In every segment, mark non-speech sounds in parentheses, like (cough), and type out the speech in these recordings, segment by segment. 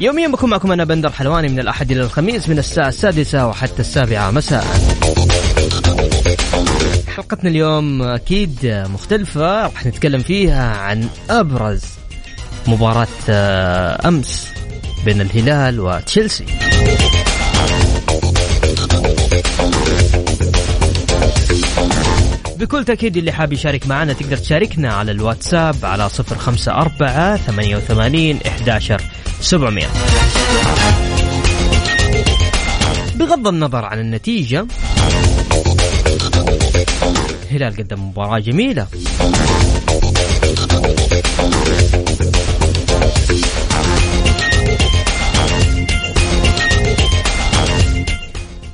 يوميا بكون معكم أنا بندر حلواني من الأحد إلى الخميس من الساعة السادسة وحتى السابعة مساء. حلقتنا اليوم أكيد مختلفة راح نتكلم فيها عن أبرز مباراة آه، أمس بين الهلال وتشيلسي. بكل تأكيد اللي حاب يشارك معنا تقدر تشاركنا على الواتساب على صفر خمسة أربعة ثمانية وثمانين إحداشر سبعمية. بغض النظر عن النتيجة الهلال قدم مباراة جميلة.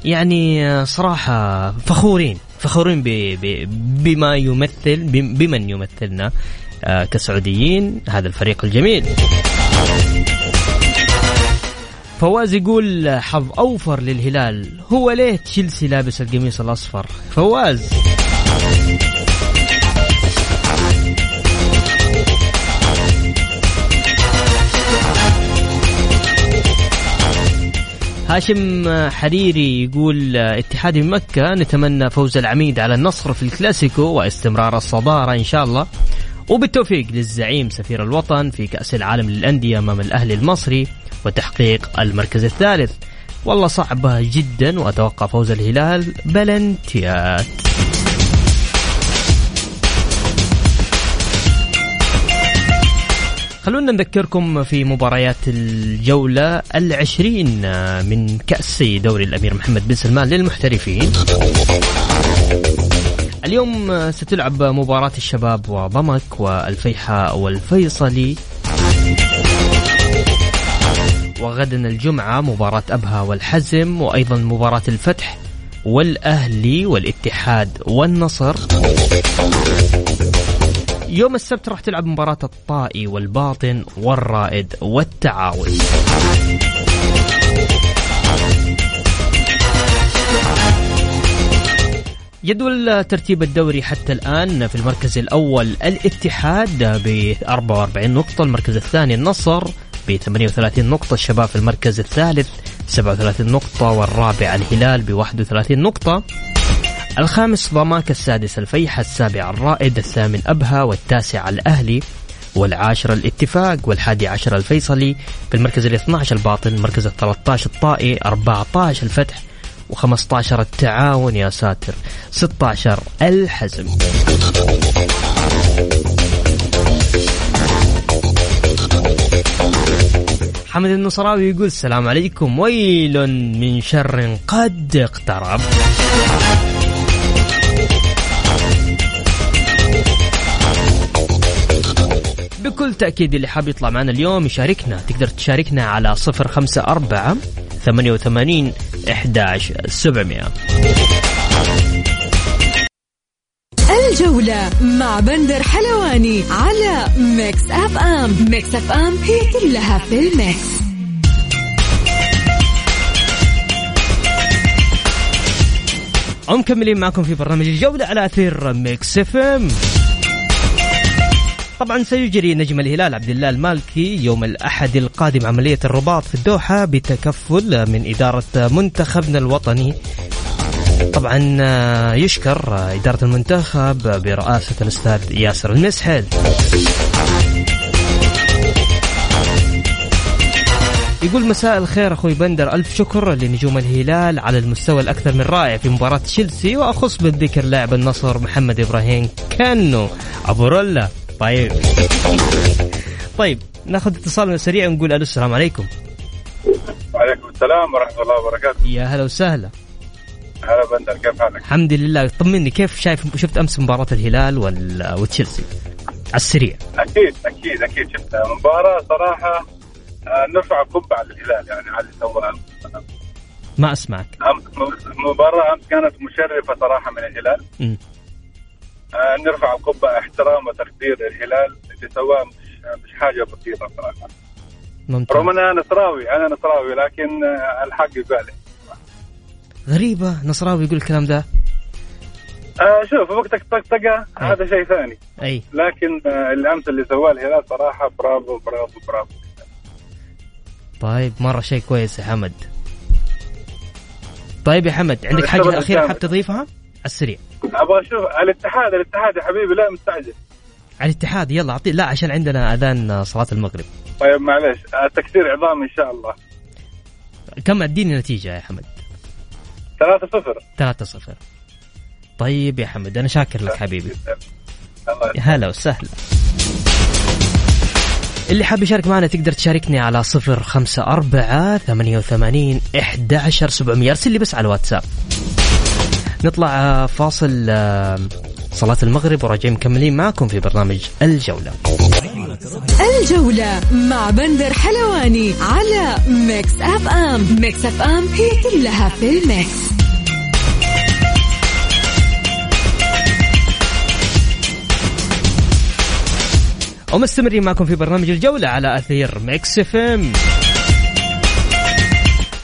يعني صراحة فخورين فخورين بما يمثل بمن يمثلنا آه، كسعوديين هذا الفريق الجميل. فواز يقول حظ أوفر للهلال. هو ليه تشيلسي لابس القميص الأصفر؟ فواز. هاشم حريري يقول اتحادي من مكة نتمنى فوز العميد على النصر في الكلاسيكو واستمرار الصدارة إن شاء الله. وبالتوفيق للزعيم سفير الوطن في كأس العالم للأندية أمام الأهلي المصري. وتحقيق المركز الثالث. والله صعبة جدا وأتوقع فوز الهلال بلنتيات. خلونا نذكركم في مباريات الجولة العشرين من كأس دوري الأمير محمد بن سلمان للمحترفين. اليوم ستلعب مباراة الشباب وضمك والفيحاء والفيصلي. وغدا الجمعة مباراة أبها والحزم وأيضا مباراة الفتح والأهلي والاتحاد والنصر. يوم السبت راح تلعب مباراة الطائي والباطن والرائد والتعاون. جدول ترتيب الدوري حتى الآن في المركز الأول الاتحاد ب 44 نقطة المركز الثاني النصر ب 38 نقطة الشباب في المركز الثالث 37 نقطة والرابع الهلال ب 31 نقطة. الخامس ضماك السادس الفيحة السابع الرائد الثامن أبها والتاسع الأهلي والعاشر الاتفاق والحادي عشر الفيصلي. في المركز ال 12 الباطن المركز ال 13 الطائي 14 الفتح و15 التعاون يا ساتر 16 الحزم. حمد النصراوي يقول السلام عليكم. ويل من شر قد اقترب. بكل تأكيد اللي حاب يطلع معنا اليوم يشاركنا. تقدر تشاركنا على صفر خمسة أربعة ثمانية وثمانين إحداش سبعمية. الجولة مع بندر حلواني على ميكس أف أم. ميكس أف أم هي كلها في ال mix. ومكملين معكم في برنامج الجولة على أثير ميكس أف أم. طبعا سيجري نجم الهلال عبد الله المالكي يوم الأحد القادم عملية الرباط في الدوحة بتكفل من إدارة منتخبنا الوطني طبعا آه، يشكر آه، إدارة المنتخب برئاسة الأستاذ ياسر المسحل يقول مساء الخير أخوي بندر ألف شكر لنجوم الهلال على المستوى الأكثر من رائع في مباراة تشيلسي وأخص بالذكر لاعب النصر محمد إبراهيم كانو. أبو رولا طيب. طيب ناخذ اتصال سريع ونقول ألو السلام عليكم. وعليكم السلام ورحمة الله وبركاته. يا هلا وسهلا. هلا بندر كيف حالك؟ الحمد لله. طمني كيف شايف شفت أمس مباراة الهلال وتشيلسي؟ على السريع. أكيد أكيد أكيد شفتها مباراة صراحة آه، نرفع القبعه للهلال يعني على اللي سواه. ما أسمعك. امس مباراة أمس كانت مشرفة صراحة من الهلال. مم. آه، نرفع القبعه احترام وتقدير للهلال اللي سواه مش مش حاجة بسيطة صراحة. ممتاز. رغم إن أنا نصراوي أنا نصراوي لكن آه، الحق يقال غريبة نصراوي يقول الكلام ده. آه شوف وقتك طقطقه هذا شيء ثاني. أي. لكن آه، الأمس اللي سواه الهلال صراحة برافو برافو برافو. طيب مرة شيء كويس يا حمد. طيب يا حمد عندك أخيرة الكامل. حاب تضيفها؟ على السريع. أبغى أشوف الاتحاد الاتحاد يا حبيبي لا مستعجل. على الاتحاد يلا أعطي لا عشان عندنا أذان صلاة المغرب. طيب معلش آه، تكسير عظام إن شاء الله. كم اديني نتيجة يا حمد. 3 0 3 0 طيب يا حمد أنا شاكر لك حبيبي. هلا وسهلا. اللي حاب يشارك معنا تقدر تشاركني على صفر خمسة أربعة ثمانية وثمانين إحدى عشر سبعمية. أرسل لي بس على الواتساب. نطلع آه، فاصل آه، صلاة المغرب وراجعين مكملين معكم في برنامج الجولة. الجولة مع بندر حلواني على ميكس أف أم. ميكس أف أم هي كلها في ال mix. ومستمرين معكم في برنامج الجولة على أثير ميكس أف أم.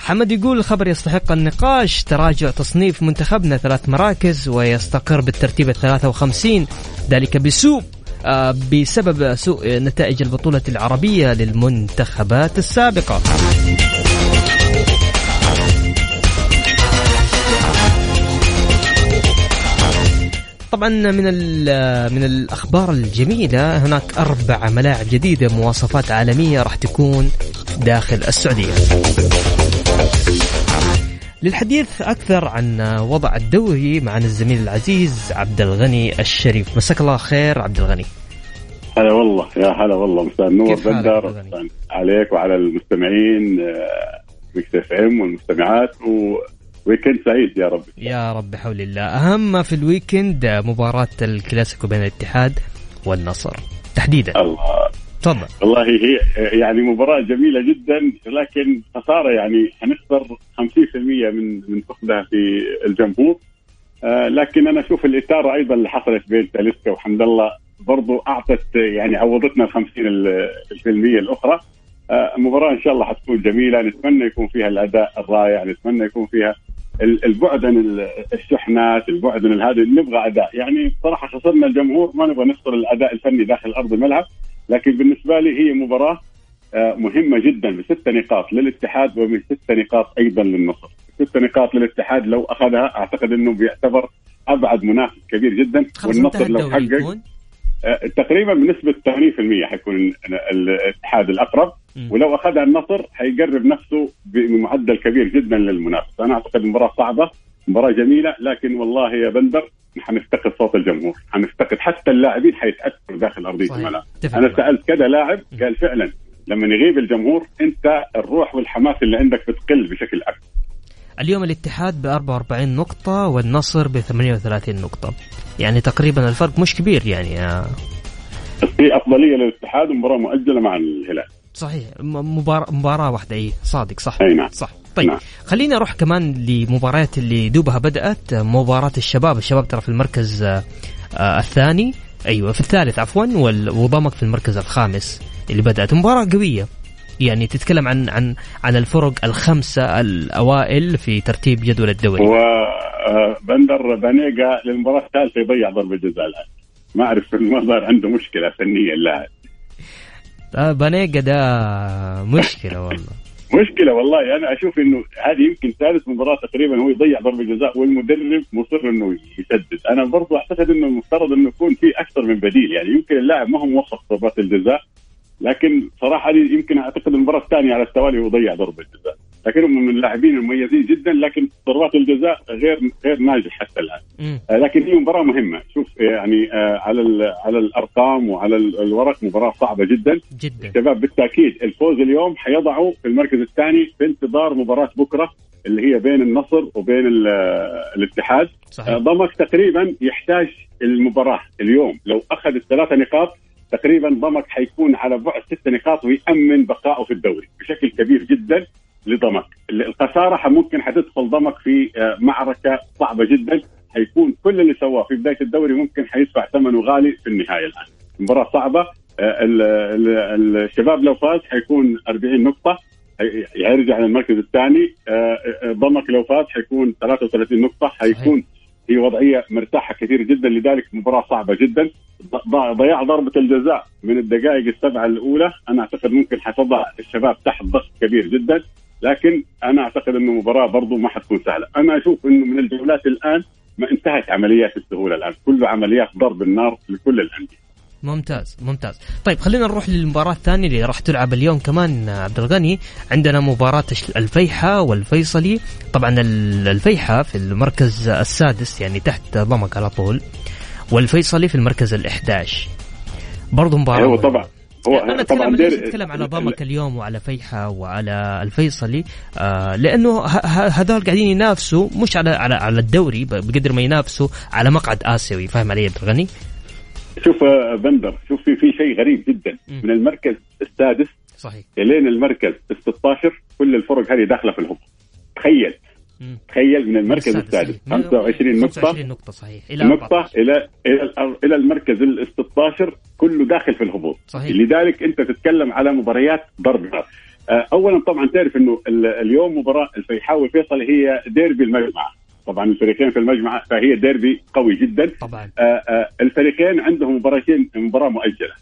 حمد يقول الخبر يستحق النقاش تراجع تصنيف منتخبنا ثلاث مراكز ويستقر بالترتيب ال 53 ذلك بسوء. بسبب سوء نتائج البطولة العربية للمنتخبات السابقة طبعا من من الأخبار الجميلة هناك أربع ملاعب جديدة مواصفات عالمية راح تكون داخل السعودية. للحديث أكثر عن وضع الدوري معنا الزميل العزيز عبد الغني الشريف، مساك الله خير عبد الغني. هلا والله يا هلا والله مساء النور غني؟ عليك وعلى المستمعين آه، ميكس إف إم والمستمعات و... و weekend سعيد يا رب يا رب بحول الله، أهم ما في ال weekend مباراة الكلاسيكو بين الاتحاد والنصر تحديدا. الله تفضل. والله هي يعني مباراة جميلة جدا لكن خسارة يعني حنخسر 50% من من فقدها في الجمهور. آه لكن أنا أشوف الاثاره أيضا اللي حصلت بين تاليسكا وحمد الله برضو أعطت يعني عوضتنا ال 50% الأخرى. آه مباراة إن شاء الله حتكون جميلة. نتمنى يكون فيها الأداء الرائع نتمنى يكون فيها ال- البعد عن ال- الشحنات البعد عن هذا نبغى أداء. يعني بصراحة خسرنا الجمهور ما نبغى نخسر الأداء الفني داخل أرض الملعب. لكن بالنسبة لي هي مباراة آه، مهمة جدا بست نقاط للاتحاد ومن ست نقاط أيضا للنصر. ست نقاط للاتحاد لو أخذها أعتقد إنه بيعتبر أبعد منافس كبير جدا والنصر لو حقق آه، تقريبا بنسبة 80% حيكون الاتحاد الأقرب مم. ولو أخذها النصر حيقرب نفسه بمعدل كبير جدا للمنافسة أنا أعتقد مباراة صعبة مباراة جميلة لكن والله يا بندر حنفتقد صوت الجمهور حنفتقد حتى اللاعبين حيتأثروا داخل صحيح. الملعب. معك. سألت كذا لاعب قال فعلا لما يغيب الجمهور أنت الروح والحماس اللي عندك بتقل بشكل أكبر. اليوم الاتحاد ب 44 نقطة والنصر ب 38 نقطة. يعني تقريبا الفرق مش كبير يعني آه، في أفضلية للاتحاد ومباراة مؤجلة مع الهلال. صحيح. مباراة مباراة واحدة. إي صادق صح. أي نعم. صح. طيب نعم. خلينا نروح كمان لمباريات اللي دوبها بدأت. مباراة الشباب. الشباب ترى في المركز آه، آه، الثاني. أيوه في الثالث عفوا وضمك في المركز الخامس اللي بدأت. مباراة قوية. يعني تتكلم عن عن عن الفرق الخمسة الأوائل في ترتيب جدول الدوري. وبندر بانيجا للمباراة الثالثة يضيع ضربة جزاء الآن. ما أعرف ما ظهر عنده مشكلة فنية اللاعب آه، بانيجا ده مشكلة والله. (laughs) مشكلة والله. أنا أشوف إنه هذه يمكن ثالث مباراة تقريبا هو يضيع ضربة جزاء والمدرب مصر إنه يسدد. أنا برضو أعتقد إنه المفترض إنه يكون في أكثر من بديل. يعني يمكن اللاعب ما هو موفق ضربات الجزاء. لكن صراحة لي يمكن أعتقد المباراة الثانية على التوالي وضيع ضربة جزاء لكن هم من اللاعبين المميزين جدا لكن ضربات الجزاء غير غير ناجح حتى الآن. آه، لكن هي مباراة مهمة. شوف يعني آه، على على الأرقام وعلى ال- الورق مباراة صعبة جدا. جدا. الشباب بالتأكيد الفوز اليوم حيضعوا في المركز الثاني في انتظار مباراة بكرة اللي هي بين النصر وبين ال- الاتحاد. آه، صحيح ضمك تقريبا يحتاج المباراة اليوم. لو أخذ الثلاثة نقاط تقريبا ضمك حيكون على بعد ست نقاط ويأمن بقائه في الدوري بشكل كبير جدا لضمك. الخسارة ح- ممكن حتدخل ضمك في آه، معركة صعبة جدا. حيكون كل اللي سواه في بداية الدوري ممكن حيدفع ثمنه غالي في النهاية الآن. مباراة صعبة. آه، ال- ال- الشباب لو فاز حيكون 40 نقطة. حي- حيرجع للمركز الثاني. آه، ضمك لو فاز حيكون 33 نقطة. حيكون في وضعية مرتاحة كثير جدا لذلك مباراة صعبة جدا. ضياع ضربة الجزاء من الدقائق السبعة الأولى أنا أعتقد ممكن حتضع الشباب تحت ضغط كبير جدا. لكن أنا أعتقد إنه مباراة برضو ما حتكون سهلة. أنا أشوف إنه من الجولات الآن ما انتهت عمليات السهولة الآن. كله عمليات ضرب النار لكل الأندية. ممتاز ممتاز. طيب خلينا نروح للمباراة الثانية اللي راح تلعب اليوم كمان عبد الغني. عندنا مباراة الفيحة والفيصلي. طبعا ال- الفيحة في المركز السادس يعني تحت ضمك على طول. والفيصلي في المركز ال11 برضه مباراة. هو طبعا. هو أنا طبعا اتكلم ليش أتكلم على ضمك اليوم وعلى فيحة وعلى الفيصلي. آه لأنه هذول قاعدين ينافسوا مش على على على الدوري بقدر ما ينافسوا على مقعد آسيوي. فاهم علي عبد الغني؟ شوف آه، بندر شوف في في شيء غريب جدا. من المركز السادس صحيح. الين المركز ال 16 كل الفرق هذه داخلة في الهبوط تخيل. مم. تخيل من المركز السادس 25 نقطة. 25 نقطة صحيح. إلى نقطة 14. إلى إلى إلى المركز ال 16 كله داخل في الهبوط. صحيح. لذلك أنت تتكلم على مباريات ضرب آه، أولا طبعا تعرف أنه ال- اليوم مباراة الفيحاء والفيصل هي ديربي المجمعة طبعا الفريقين في المجمعة فهي ديربي قوي جدا. طبعا. آه، آه، الفريقين عندهم مباراتين مباراة مؤجلة.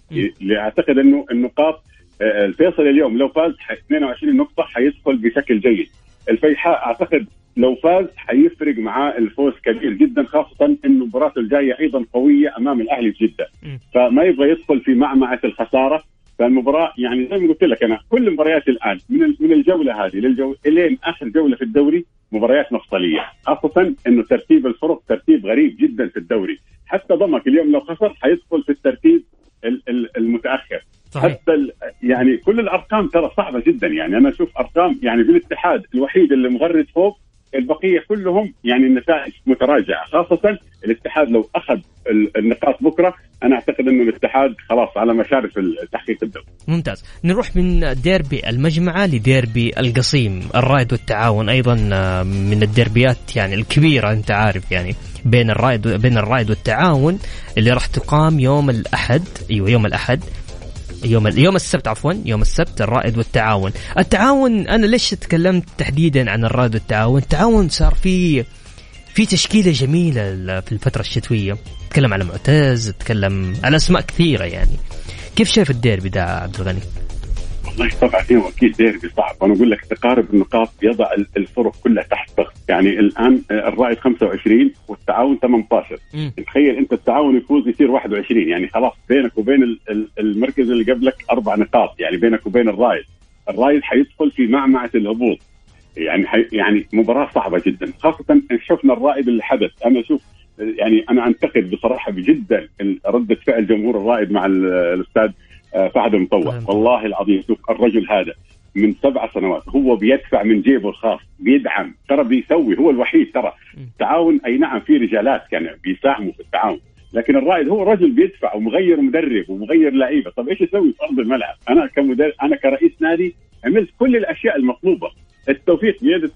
اعتقد إنه النقاط آه، الفيصل اليوم لو فاز ح- 22 نقطة حيدخل بشكل جيد. الفيحاء أعتقد لو فاز حيفرق معاه الفوز كبير جدا خاصة انه مباراته الجاية أيضا قوية أمام الأهلي في جدة. فما يبغى يدخل في معمعة الخسارة. فالمباراة يعني زي ما قلت لك أنا كل المباريات الآن من من الجولة هذه للجو إلين آخر جولة في الدوري مباريات مفصليه خاصة إنه ترتيب الفرق ترتيب غريب جدا في الدوري. حتى ضمك اليوم لو خسر حيدخل في الترتيب ال- ال- المتأخر. صحيح. حتى يعني كل الأرقام ترى صعبة جدا. يعني أنا أشوف أرقام يعني بالاتحاد الوحيد اللي مغرد فوق البقية كلهم يعني النتائج متراجعة. خاصة الاتحاد لو أخذ ال- النقاط بكرة أنا أعتقد إنه الاتحاد خلاص على مشارف تحقيق الدوري ممتاز. نروح من ديربي المجمعة لديربي القصيم الرائد والتعاون. أيضا آه، من الديربيات يعني الكبيرة أنت عارف يعني بين الرائد بين الرائد والتعاون اللي راح تقام يوم الأحد. أيوه يوم الأحد. يوم يوم السبت عفوا. يوم السبت الرائد والتعاون. التعاون أنا ليش تكلمت تحديدا عن الرائد والتعاون؟ التعاون صار في في تشكيلة جميلة في الفترة الشتوية. تكلم على معتز تكلم على أسماء كثيرة يعني. كيف شايف الديربي ده عبد الغني؟ والله طبعا هو أكيد ديربي صعب. أنا أقول لك تقارب النقاط يضع ال- الفرق كلها تحت ضغط. يعني الآن آه، الرائد 25 والتعاون 18 مم. تخيل أنت التعاون يفوز يصير 21 يعني خلاص بينك وبين ال- ال- المركز اللي قبلك أربع نقاط. يعني بينك وبين الرايد الرايد حيدخل في معمعة الهبوط. يعني يعني مباراة صعبة جدا خاصة شفنا الرائد اللي حدث أنا أشوف يعني أنا أنتقد بصراحة جدا ردة فعل جمهور الرائد مع ال- الأستاذ آه، فهد المطوع. والله العظيم شوف الرجل هذا من سبع سنوات هو بيدفع من جيبه الخاص بيدعم ترى بيسوي هو الوحيد ترى. التعاون أي نعم في رجالات كانوا بيساهموا في التعاون لكن الرائد هو رجل بيدفع ومغير مدرب ومغير لعيبة. طب إيش يسوي في أرض الملعب؟ أنا كمدرب أنا كرئيس نادي عملت كل الأشياء المطلوبة. التوفيق بيد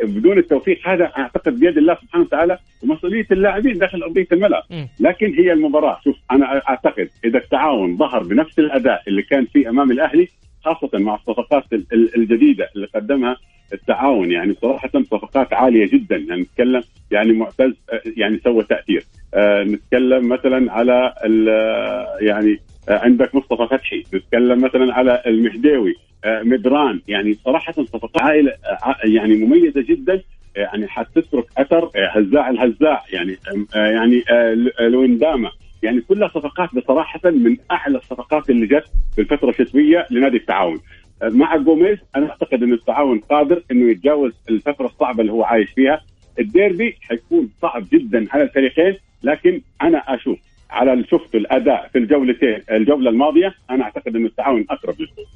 بدون التوفيق هذا أعتقد بيد الله سبحانه وتعالى ومسؤولية اللاعبين داخل أرضية الملعب. لكن هي المباراة. شوف أنا أعتقد إذا التعاون ظهر بنفس الأداء اللي كان فيه أمام الأهلي خاصة مع الصفقات ال- ال- الجديدة اللي قدمها التعاون يعني صراحة صفقات عالية جدا. يعني نتكلم يعني معتز يعني سوى تأثير. آه، نتكلم مثلا على آه، يعني عندك مصطفى فتحي. نتكلم مثلا على المهداوي آه، مدران. يعني صراحة صفقات عائلة آه، يعني مميزة جدا. يعني حتترك أثر آه، هزاع الهزاع. يعني آه، يعني آه، آه، لوينداما. يعني كلها صفقات بصراحة من أعلى الصفقات اللي جت في الفترة الشتوية لنادي التعاون. مع جوميز أنا أعتقد إن التعاون قادر إنه يتجاوز الفترة الصعبة اللي هو عايش فيها. الديربي حيكون صعب جدا على الفريقين لكن أنا أشوف على شفت الأداء في الجولتين الجولة الماضية أنا أعتقد إن التعاون أقرب للفوز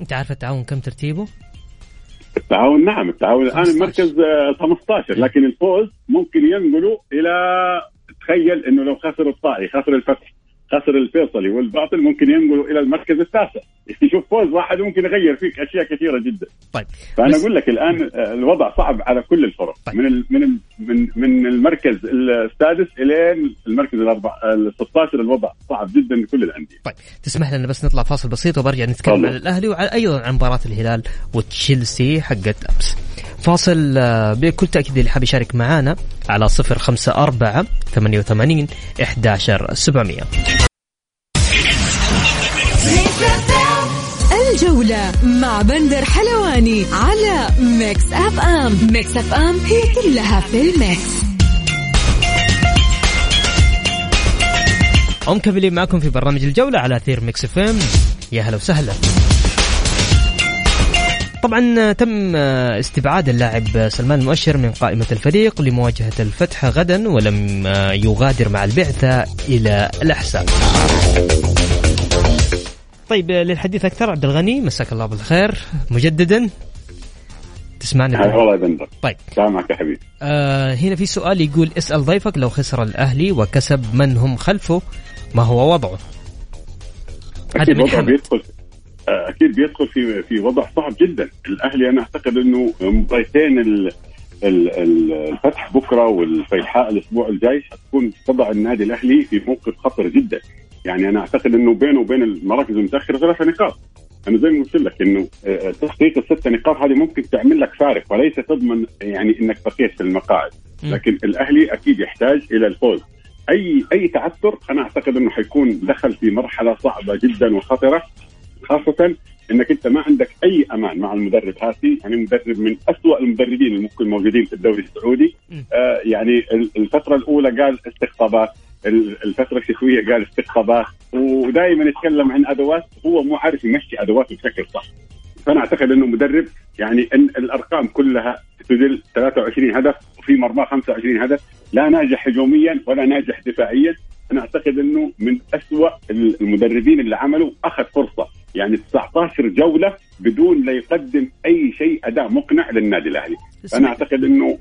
أنت عارف التعاون كم ترتيبه؟ التعاون نعم التعاون الآن 15. المركز آه، 15 لكن الفوز ممكن ينقلوا إلى تخيل إنه لو خسر الطائي خسر الفتح خسر الفيصلي والباطل ممكن ينقلوا إلى المركز التاسع. (laughs) شوف فوز واحد ممكن يغير فيك أشياء كثيرة جدا. طيب. فأنا بس- أقول لك الآن آه، الوضع صعب على كل الفرق. طيب. من من من من المركز السادس إلى المركز الأربع ال 16 الوضع صعب جدا لكل الأندية. طيب. تسمح لنا بس نطلع فاصل بسيط وبرجع نتكلم. عن الأهلي وأيضا عن مباراة الهلال وتشيلسي حقت أمس. فاصل آه، بكل تأكيد اللي حاب يشارك معنا على 054 88 11 700 الجولة مع بندر حلواني على ميكس أف أم. ميكس أف أم هي كلها في ال mix. ومكملين معكم في برنامج الجولة على أثير ميكس أف أم. يا هلا وسهلا. طبعا تم استبعاد اللاعب سلمان المؤشر من قائمة الفريق لمواجهة الفتح غدا ولم يغادر مع البعثة إلى الأحساء. طيب للحديث أكثر. عبد الغني مساك الله بالخير. مجددا. تسمعني هلا والله يا بندر. طيب. سامعك يا حبيبي. آه هنا في سؤال يقول اسأل ضيفك لو خسر الأهلي وكسب من هم خلفه ما هو وضعه؟ أكيد من وضع حمد. بيدخل آه، أكيد بيدخل في في وضع صعب جدا. الأهلي أنا أعتقد إنه مباريتين ال- الفتح بكرة والفيحاء الأسبوع الجاي حتكون تضع النادي الأهلي في موقف خطر جدا. يعني أنا أعتقد إنه بينه وبين المراكز المتأخرة ثلاث نقاط. أنا زي ما قلت لك إنه آه، تحقيق الست نقاط هذه ممكن تعمل لك فارق وليس تضمن يعني إنك بقيت في المقاعد. لكن الأهلي أكيد يحتاج إلى الفوز. أي أي تعثر أنا أعتقد إنه حيكون دخل في مرحلة صعبة جدا وخطرة خاصة إنك أنت ما عندك أي أمان مع المدرب هاسي يعني مدرب من أسوأ المدربين اللي ممكن موجودين في الدوري السعودي. آه يعني ال- الفترة الأولى قال استقطابات الفترة الشتويه قال استقطابات ودائما يتكلم عن أدوات هو مو عارف يمشي ادواته بشكل صح. فأنا أعتقد إنه مدرب يعني إن الأرقام كلها تدل 23 هدف وفي مرمى 25 هدف. لا ناجح هجوميا ولا ناجح دفاعيا. أنا أعتقد إنه من أسوأ المدربين اللي عملوا أخذ فرصة. يعني 19 جولة بدون لا يقدم أي شيء أداء مقنع للنادي الأهلي. أنا أعتقد إنه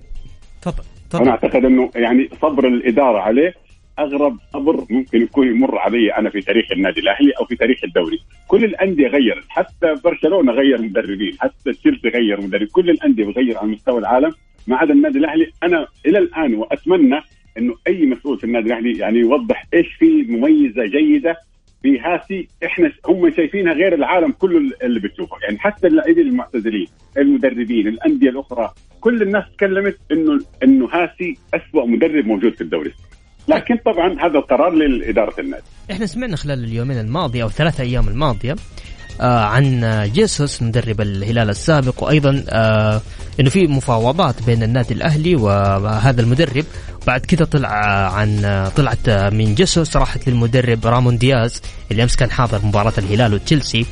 تفضل أنا تفضل أعتقد إنه يعني صبر الإدارة عليه أغرب صبر ممكن يكون يمر علي أنا في تاريخ النادي الأهلي أو في تاريخ الدوري، كل الأندية غيرت، حتى برشلونة غير مدربين، حتى تشيلسي غير مدرب، كل الأندية بتغير على مستوى العالم. ما عدا النادي الأهلي، أنا إلى الآن وأتمنى إنه أي مسؤول في النادي الأهلي يعني يوضح إيش في مميزة جيدة في هاسي إحنا هم شايفينها غير العالم كله اللي بتشوفه، يعني حتى اللاعبين المعتزلين، المدربين، الأندية الأخرى، كل الناس تكلمت إنه إنه هاسي اسوء مدرب موجود في الدوري. لكن طبعا هذا القرار لإدارة النادي. إحنا سمعنا خلال اليومين الماضية أو ثلاثة أيام الماضية آه عن جيسوس مدرب الهلال السابق وأيضا آه إنه في مفاوضات بين النادي الأهلي وهذا المدرب. بعد كده طلع عن طلعت من جيسوس راحت للمدرب رامون دياز اللي أمس كان حاضر مباراة الهلال وتشيلسي. آه،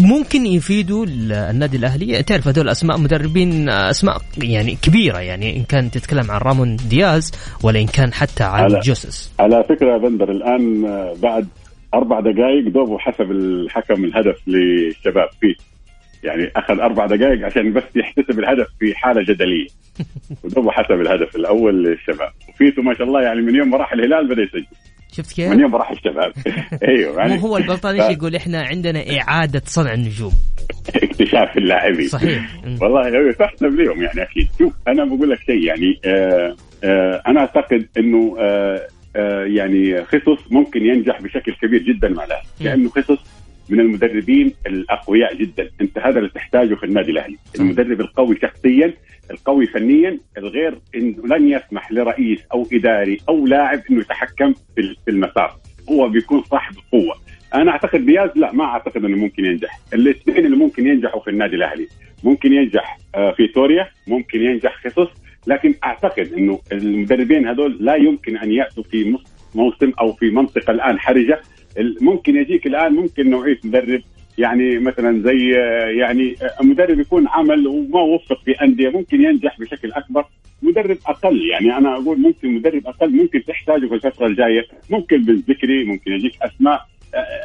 ممكن يفيدوا النادي الأهلي. تعرف هذول أسماء مدربين آه، أسماء يعني كبيرة يعني إن كان تتكلم عن رامون دياز ولا إن كان حتى عن على- جوسس. على فكرة يا بندر الآن آه، بعد أربع دقائق دوبه حسب الحكم الهدف للشباب فيه. يعني أخذ أربع دقائق عشان بس يحتسب الهدف في حالة جدلية. (laughs) ودوبه حسب الهدف الأول للشباب. وفيتو ما شاء الله يعني من يوم ما راح الهلال بدأ يسجل. شفت كيف؟ من يوم راح الشباب (laughs) أيوه يعني هو البلطاني ف- إيش يقول إحنا عندنا إعادة صنع النجوم اكتشاف اللاعبين صحيح. والله هو تحسب لهم يعني أكيد شوف أنا بقول لك شيء يعني آه آه أنا أعتقد إنه آه آه يعني خصص ممكن ينجح بشكل كبير جدا مع الأهلي. لأنه خصص من المدربين الأقوياء جدا. أنت هذا اللي تحتاجه في النادي الأهلي. المدرب القوي شخصيا القوي فنيا الغير إنه لن يسمح لرئيس أو إداري أو لاعب إنه يتحكم في المسار. هو بيكون صاحب قوة. أنا أعتقد دياز لا ما أعتقد إنه ممكن ينجح. الاثنين اللي ممكن ينجحوا في النادي الأهلي ممكن ينجح آه، في سوريا ممكن ينجح خصوص لكن أعتقد إنه المدربين هذول لا يمكن أن يأتوا في موسم أو في منطقة الآن حرجة. ممكن يجيك الآن ممكن نوعيه مدرب. يعني مثلا زي يعني مدرب يكون عمل وما وفق في أندية ممكن ينجح بشكل أكبر. مدرب أقل يعني أنا أقول ممكن مدرب أقل ممكن تحتاجه في الفترة الجاية. ممكن بالذكري ممكن يجيك أسماء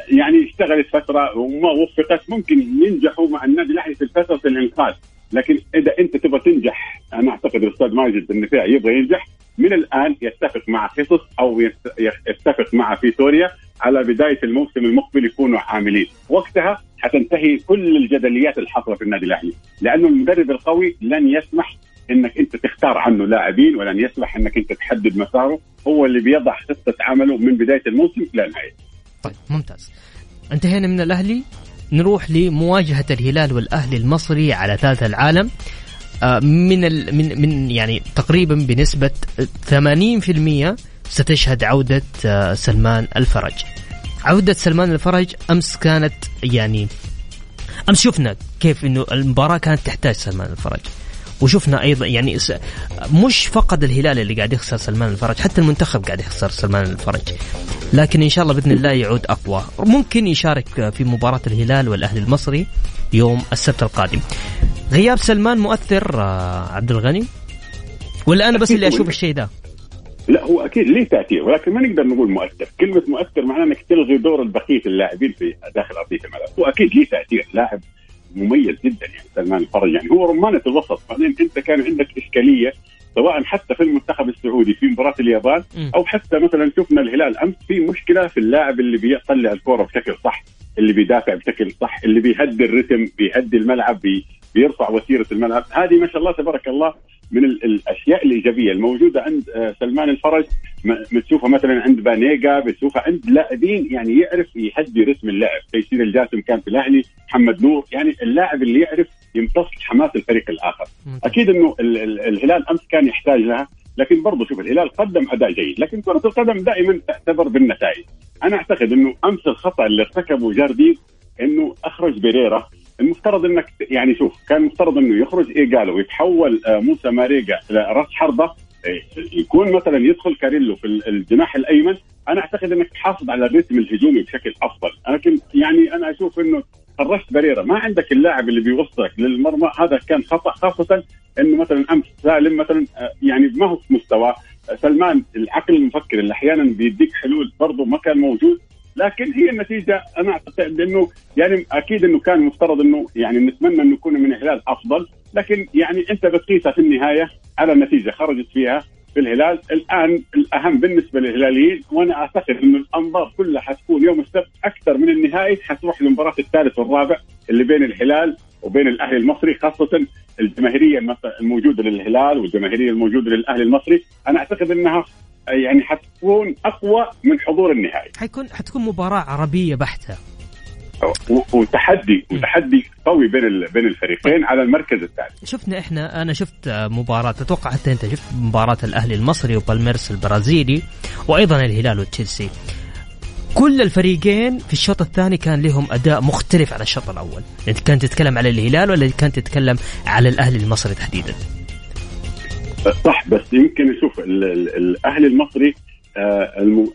يعني اشتغلت فترة وما وفقت ممكن ينجحوا مع النادي الاهلي في فترة الإنقاذ. لكن إذا أنت تبغى تنجح أنا أعتقد الأستاذ ماجد النفيع يبغى ينجح. من الآن يتفق مع خصص أو يتفق مع فيتوريا على بداية الموسم المقبل يكونوا عاملين وقتها حتنتهي كل الجدليات الحاصله في النادي الأهلي. لأنه المدرب القوي لن يسمح إنك أنت تختار عنه لاعبين ولن يسمح إنك أنت تحدد مساره. هو اللي بيضع خطة عمله من بداية الموسم إلى النهاية. طيب ممتاز. انتهينا من الأهلي. نروح لمواجهة الهلال والأهلي المصري على ثالث العالم. آه، من من من يعني تقريبا بنسبة 80% ستشهد عودة آه، سلمان الفرج. عودة سلمان الفرج أمس كانت يعني أمس شفنا كيف إنه المباراة كانت تحتاج سلمان الفرج. وشفنا أيضا يعني مش فقط الهلال اللي قاعد يخسر سلمان الفرج حتى المنتخب قاعد يخسر سلمان الفرج. لكن إن شاء الله بإذن الله يعود أقوى. ممكن يشارك في مباراة الهلال والأهلي المصري يوم السبت القادم. غياب سلمان مؤثر آه، عبد الغني؟ ولا أنا بس اللي أشوف الشيء ده لا هو أكيد ليه تأثير؟ ولكن ما نقدر نقول مؤثر، كلمة مؤثر معناه إنك تلغي دور البقيه اللاعبين في داخل أرضية الملعب، هو أكيد ليه تأثير، لاعب مميز جدا يعني سلمان الفرج يعني. هو رمانه الوسط بعدين أنت كان عندك إشكالية سواء حتى في المنتخب السعودي في مباراة اليابان أو حتى مثلا شفنا الهلال. أمس في مشكلة في اللاعب اللي بيطلع الكورة بشكل صح اللي بيدافع بشكل صح اللي بيهدي الرتم بيهدي الملعب بي بيرفع وتيره الملعب. هذه ما شاء الله تبارك الله من الأشياء الإيجابية الموجودة عند آه، سلمان الفرج بتشوفها مثلا عند بانيجا بتشوفها عند لاعبين يعني يعرف يهدي رتم اللعب تيسير الجاسم كان في الأهلي محمد نور يعني اللاعب اللي يعرف يمتص حماس الفريق الآخر. أكيد إنه الهلال أمس كان يحتاج لها لكن برضه شوف الهلال قدم أداء جيد لكن كرة القدم دائما تعتبر بالنتائج. أنا أعتقد إنه أمس الخطأ اللي ارتكبه جاردين إنه أخرج بريرا المفترض انك يعني شوف كان المفترض انه يخرج ايجالو ويتحول آه، موسى ماريجا راس حربة. إيه، يكون مثلا يدخل كاريلو في الجناح الأيمن. أنا أعتقد إنك تحافظ على الريتم الهجومي بشكل أفضل. لكن يعني أنا أشوف إنه خرجت بريرة. ما عندك اللاعب اللي بيوصلك للمرمى. هذا كان خطأ خاصة إنه مثلا امس سالم مثلا آه، يعني ما هو في مستوى. سلمان العقل المفكر اللي أحيانا بيديك حلول برضه ما كان موجود. لكن هي النتيجة أنا أعتقد إنه يعني أكيد إنه كان مفترض إنه يعني نتمنى إنه يكون من الهلال أفضل لكن يعني أنت بتقيسها في النهاية على النتيجة خرجت فيها في الهلال. الآن الأهم بالنسبة للهلاليين وأنا أعتقد إنه الأنظار كلها حتكون يوم السبت أكثر من النهائي حتروح للمباراة الثالث والرابع اللي بين الهلال وبين الأهلي المصري خاصة الجماهيرية الموجودة للهلال والجماهيرية الموجودة للأهلي المصري. أنا أعتقد إنها يعني حتكون أقوى من حضور النهائي. حيكون حتكون مباراة عربية بحتة. وتحدي وتحدي قوي بين بين الفريقين على المركز الثالث. شفنا إحنا أنا شفت مباراة أتوقع حتى أنت شفت مباراة الأهلي المصري وبالميرس البرازيلي وأيضا الهلال وتشيلسي كل الفريقين في الشوط الثاني كان لهم أداء مختلف عن الشوط الأول. انت كانت تتكلم على الهلال ولا كانت تتكلم على الأهلي المصري تحديدا؟ صح بس يمكن نشوف الأهلي المصري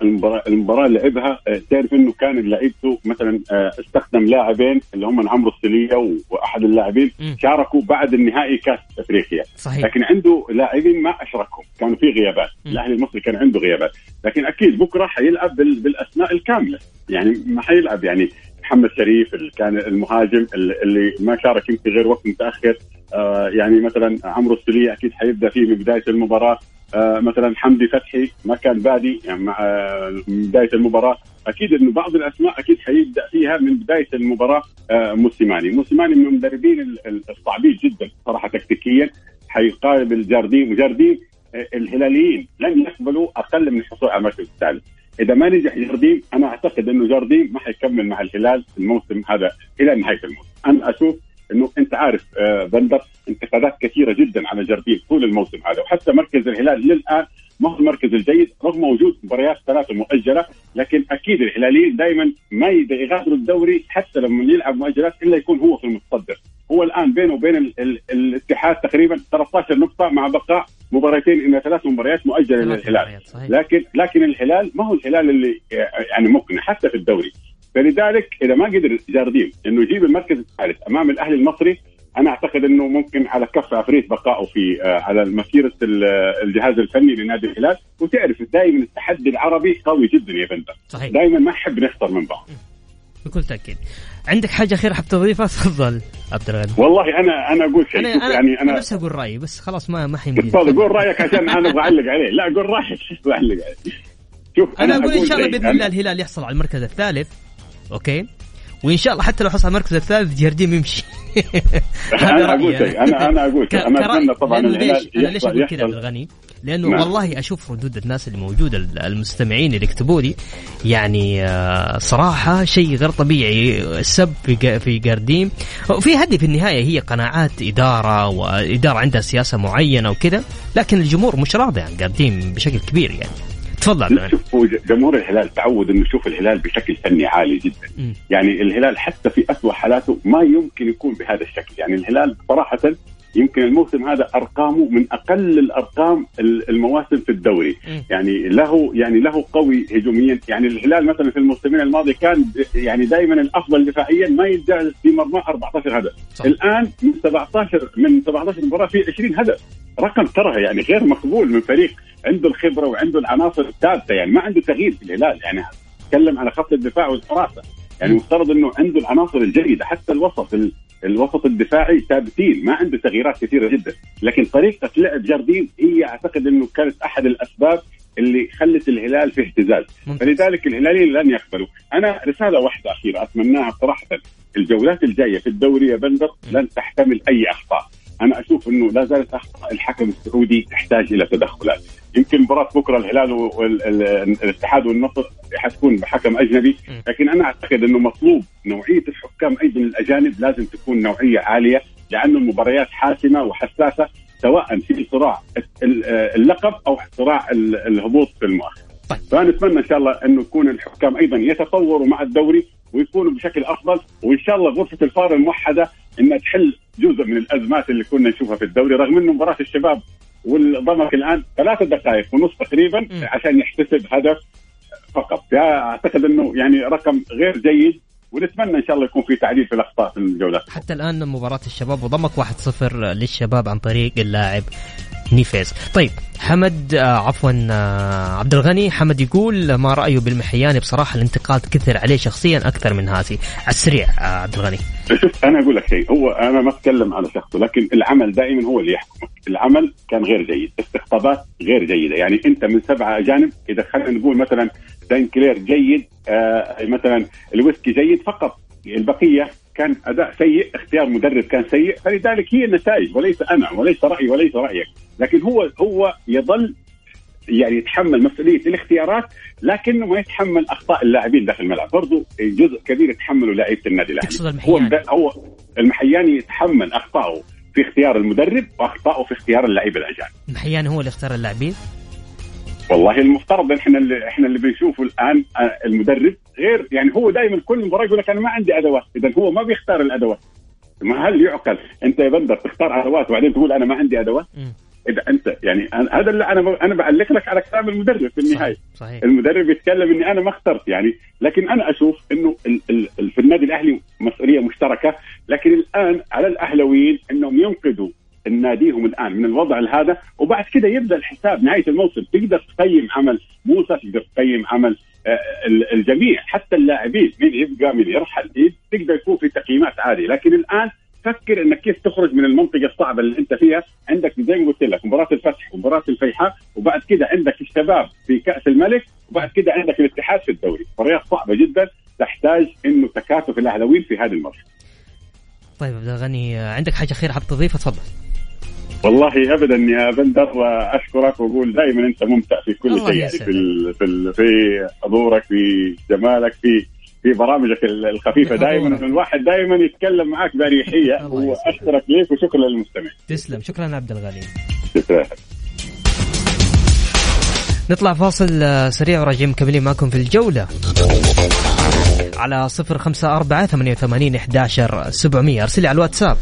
المباراه المباراة اللي لعبها آه، تعرف إنه كان لعيبته مثلا آه، استخدم لاعبين اللي هم عمرو السليه وأحد اللاعبين شاركوا بعد النهائي كأس أفريقيا. صحيح. لكن عنده لاعبين ما أشركهم. كانوا في غيابات. الأهلي المصري كان عنده غيابات. لكن أكيد بكرة حيلعب بالاسماء الكاملة. يعني ما حيلعب. يعني محمد شريف اللي كان المهاجم اللي ما شارك يمكن غير وقت متأخر. آه يعني مثلا عمرو السليه أكيد حيبدأ فيه من بداية المباراة. آه مثلا حمدي فتحي ما كان بادي يعني مع آه بداية المباراة. أكيد إنه بعض الأسماء أكيد حيبدأ فيها من بداية المباراة آه موسيماني، موسيماني من المدربين الصعبين جدا صراحة تكتيكيا. حيقابل جاردين وجاردين آه، الهلاليين لن يقبلوا أقل من الحصول على المركز الثالث. إذا ما نجح جارديم أنا أعتقد إنه جارديم ما حيكمل مع الهلال الموسم هذا إلى نهاية الموسم. أنا أشوف إنه أنت عارف آه، بندر انتقادات كثيرة جدا على جارديم طول الموسم هذا. وحتى مركز الهلال للآن ما هو المركز الجيد رغم وجود مباريات ثلاثة مؤجلة لكن أكيد الهلاليين دائما ما يغادروا الدوري حتى لما يلعب مؤجلات إلا يكون هو في المتصدر. هو الآن بينه وبين ال ال الاتحاد تقريبا 13 نقطة مع بقاء مباراتين إلى ثلاث مباريات مؤجلة للهلال. لكن لكن الهلال ما هو الهلال اللي يعني مقنع حتى في الدوري. فلذلك إذا ما قدر جارديم إنه يجيب المركز الثالث أمام الأهلي المصري أنا أعتقد إنه ممكن على كف عفريت بقائه في آه، على مسيرة الجهاز الفني لنادي الهلال. وتعرف دائما التحدي العربي قوي جدا يا بندر. صحيح. دائما ما نحب نخسر من بعض. بكل تأكيد. عندك حاجة أخيرة حاب تضيفها؟ تفضل عبد الغني. والله أنا أنا أقول شيء. أنا, أنا يعني أنا بس أقول رأيي بس خلاص ما ما حيمدي تفضل قول رأيك عشان أنا أبغى أعلق عليه. لا قول رأيك أعلق عليه. شوف أنا, أنا أقول إن شاء الله بإذن الله الهلال يحصل على المركز الثالث. أوكي؟ وإن شاء الله حتى لو حصل المركز الثالث جارديم يمشي. (laughs) أنا أقول شيء أنا أنا أقول شيء. أنا أتمنى طبعا الهلال أنا ليش أقول كذا عبد الغني؟ لأنه نعم. والله أشوف ردود الناس اللي موجوده المستمعين اللي يكتبوا لي. يعني آه، صراحة شيء غير طبيعي. السب في في جارديم في هذه في النهاية هي قناعات إدارة وإدارة عندها سياسة معينة وكذا. لكن الجمهور مش راضي عن جارديم بشكل كبير يعني. تفضل. جمهور الهلال تعود إنه يشوف الهلال بشكل فني عالي جدا. م. يعني الهلال حتى في اسوء حالاته ما يمكن يكون بهذا الشكل. يعني الهلال صراحة يمكن الموسم هذا أرقامه من أقل الأرقام المواسم في الدوري. يعني له يعني له قوي هجوميا. يعني الهلال مثلا في الموسمين الماضيه كان يعني دائما الأفضل دفاعيا ما يتجاوز في مرمى 14 هدف. صح. الآن من 17 من 17 مباراة في 20 هدف. رقم ترى يعني غير مقبول من فريق عنده الخبرة وعنده العناصر الثابتة. يعني ما عنده تغيير في الهلال. يعني أتكلم على خط الدفاع والحراسه يعني مفترض إنه عنده العناصر الجيدة. حتى الوسط الوسط الدفاعي ثابتين ما عنده تغييرات كثيرة جدا. لكن طريقة لعب جاردين هي أعتقد إنه كانت أحد الأسباب اللي خلت الهلال في اهتزاز. فلذلك الهلاليين لن يقبلوا. أنا رسالة واحدة أخيرة أتمناها صراحة. الجولات الجاية في الدوري يا بندر لن تحتمل أي أخطاء. أنا أشوف إنه لا زالت أخطاء الحكم السعودي تحتاج إلى تدخلات. يمكن مباراة بكرة الهلال والاتحاد والنصر حتكون بحكم أجنبي لكن أنا أعتقد إنه مطلوب نوعية الحكام أيضا الأجانب لازم تكون نوعية عالية لأنه المباريات حاسمة وحساسة سواء في صراع اللقب أو صراع الهبوط في المؤخر. طيب. فنتمنى إن شاء الله انه يكون الحكام أيضا يتطوروا مع الدوري ويكونوا بشكل أفضل وإن شاء الله غرفة الفار الموحدة انها تحل جزء من الأزمات اللي كنا نشوفها في الدوري رغم إنه مباراة الشباب والضمك الآن ثلاث دقائق ونص تقريبا م. عشان يحتسب هدف فقط أعتقد إنه يعني رقم غير جيد ونتمنى إن شاء الله يكون في تعديل في الأخطاء في الجولات حتى الآن مباراة الشباب وضمك 1-0 للشباب عن طريق اللاعب نيفيز. طيب حمد آه عفوا آه عبد الغني حمد يقول ما رأيه بالمحياني بصراحة الانتقاد كثر عليه شخصيا أكثر من هاسي على السريع آه عبد الغني شوف أنا أقول لك شيء هو أنا ما أتكلم على شخصه لكن العمل دائما هو اللي يحكمك العمل كان غير جيد استقطابات غير جيدة. يعني أنت من سبعة أجانب إذا خلينا نقول مثلا دانكلير جيد آه مثلا اليوسكي جيد فقط البقية كان أداء سيء اختيار مدرب كان سيء فلذلك هي النتائج وليس أنا وليس رأيي وليس رأيك. لكن هو هو يظل يعني يتحمل مسؤولية الاختيارات لكنه ما يتحمل أخطاء اللاعبين داخل الملعب. برضو جزء كبير يتحمله لعيبة النادي الأهلي. هو هو المحياني يتحمل اخطائه في اختيار المدرب واخطائه في اختيار اللعيبه الأجانب. المحياني هو اللي اختار اللاعبين؟ والله المفترض إحنا اللي إحنا اللي بنشوفه الآن آه، المدرب غير يعني هو دائما كل مباراة يقول لك أنا ما عندي أدوات اذا هو ما بيختار الأدوات. ما هل يعقل؟ أنت يا بندر تختار أدوات وبعدين تقول أنا ما عندي أدوات؟ إذا أنت يعني هذا اللي أنا أنا بعلق لك على كلام المدرب في النهاية. صحيح. المدرب يتكلم إني أنا ما اخترت يعني لكن أنا أشوف إنه ال ال في النادي الأهلي مسؤولية مشتركة لكن الآن على الاهلاويين إنهم ينقذوا ناديهم الآن من الوضع هذا وبعد كده يبدأ الحساب نهاية الموسم. تقدر تقيم عمل موسى تقدر تقيم عمل آه، الجميع حتى اللاعبين. مين يبقى مين يرحل. تقدر يكون في تقييمات عالية. لكن الآن فكر إنك كيف تخرج من المنطقة الصعبة اللي أنت فيها. عندك زي ما قلت لك مباراة الفتح ومباراه الفيحاء وبعد كده عندك الشباب في كأس الملك وبعد كده عندك الاتحاد في الدوري. مباريات صعبه جدا. تحتاج إنه تكاتف الأهلاويين في هذه المرحلة. طيب عبد الغني عندك حاجة أخيرة حاب تضيفها؟ تفضل. والله ابدا يا بندر وأشكرك وأقول دائما أنت ممتع في كل شيء. يعني في في في حضورك في جمالك في في برامجك الخفيفة. دائما الواحد دائما يتكلم معك باريحية وأشكرك ليك وشكرا للمستمع تسلم. شكرا عبد الغني. شكرا. نطلع فاصل آه، سريع وراجعين مكملين معكم في الجولة. على صفر خمسة أربعة ثمانية وثمانين إحداشر سبعمية. أرسلي على الواتساب.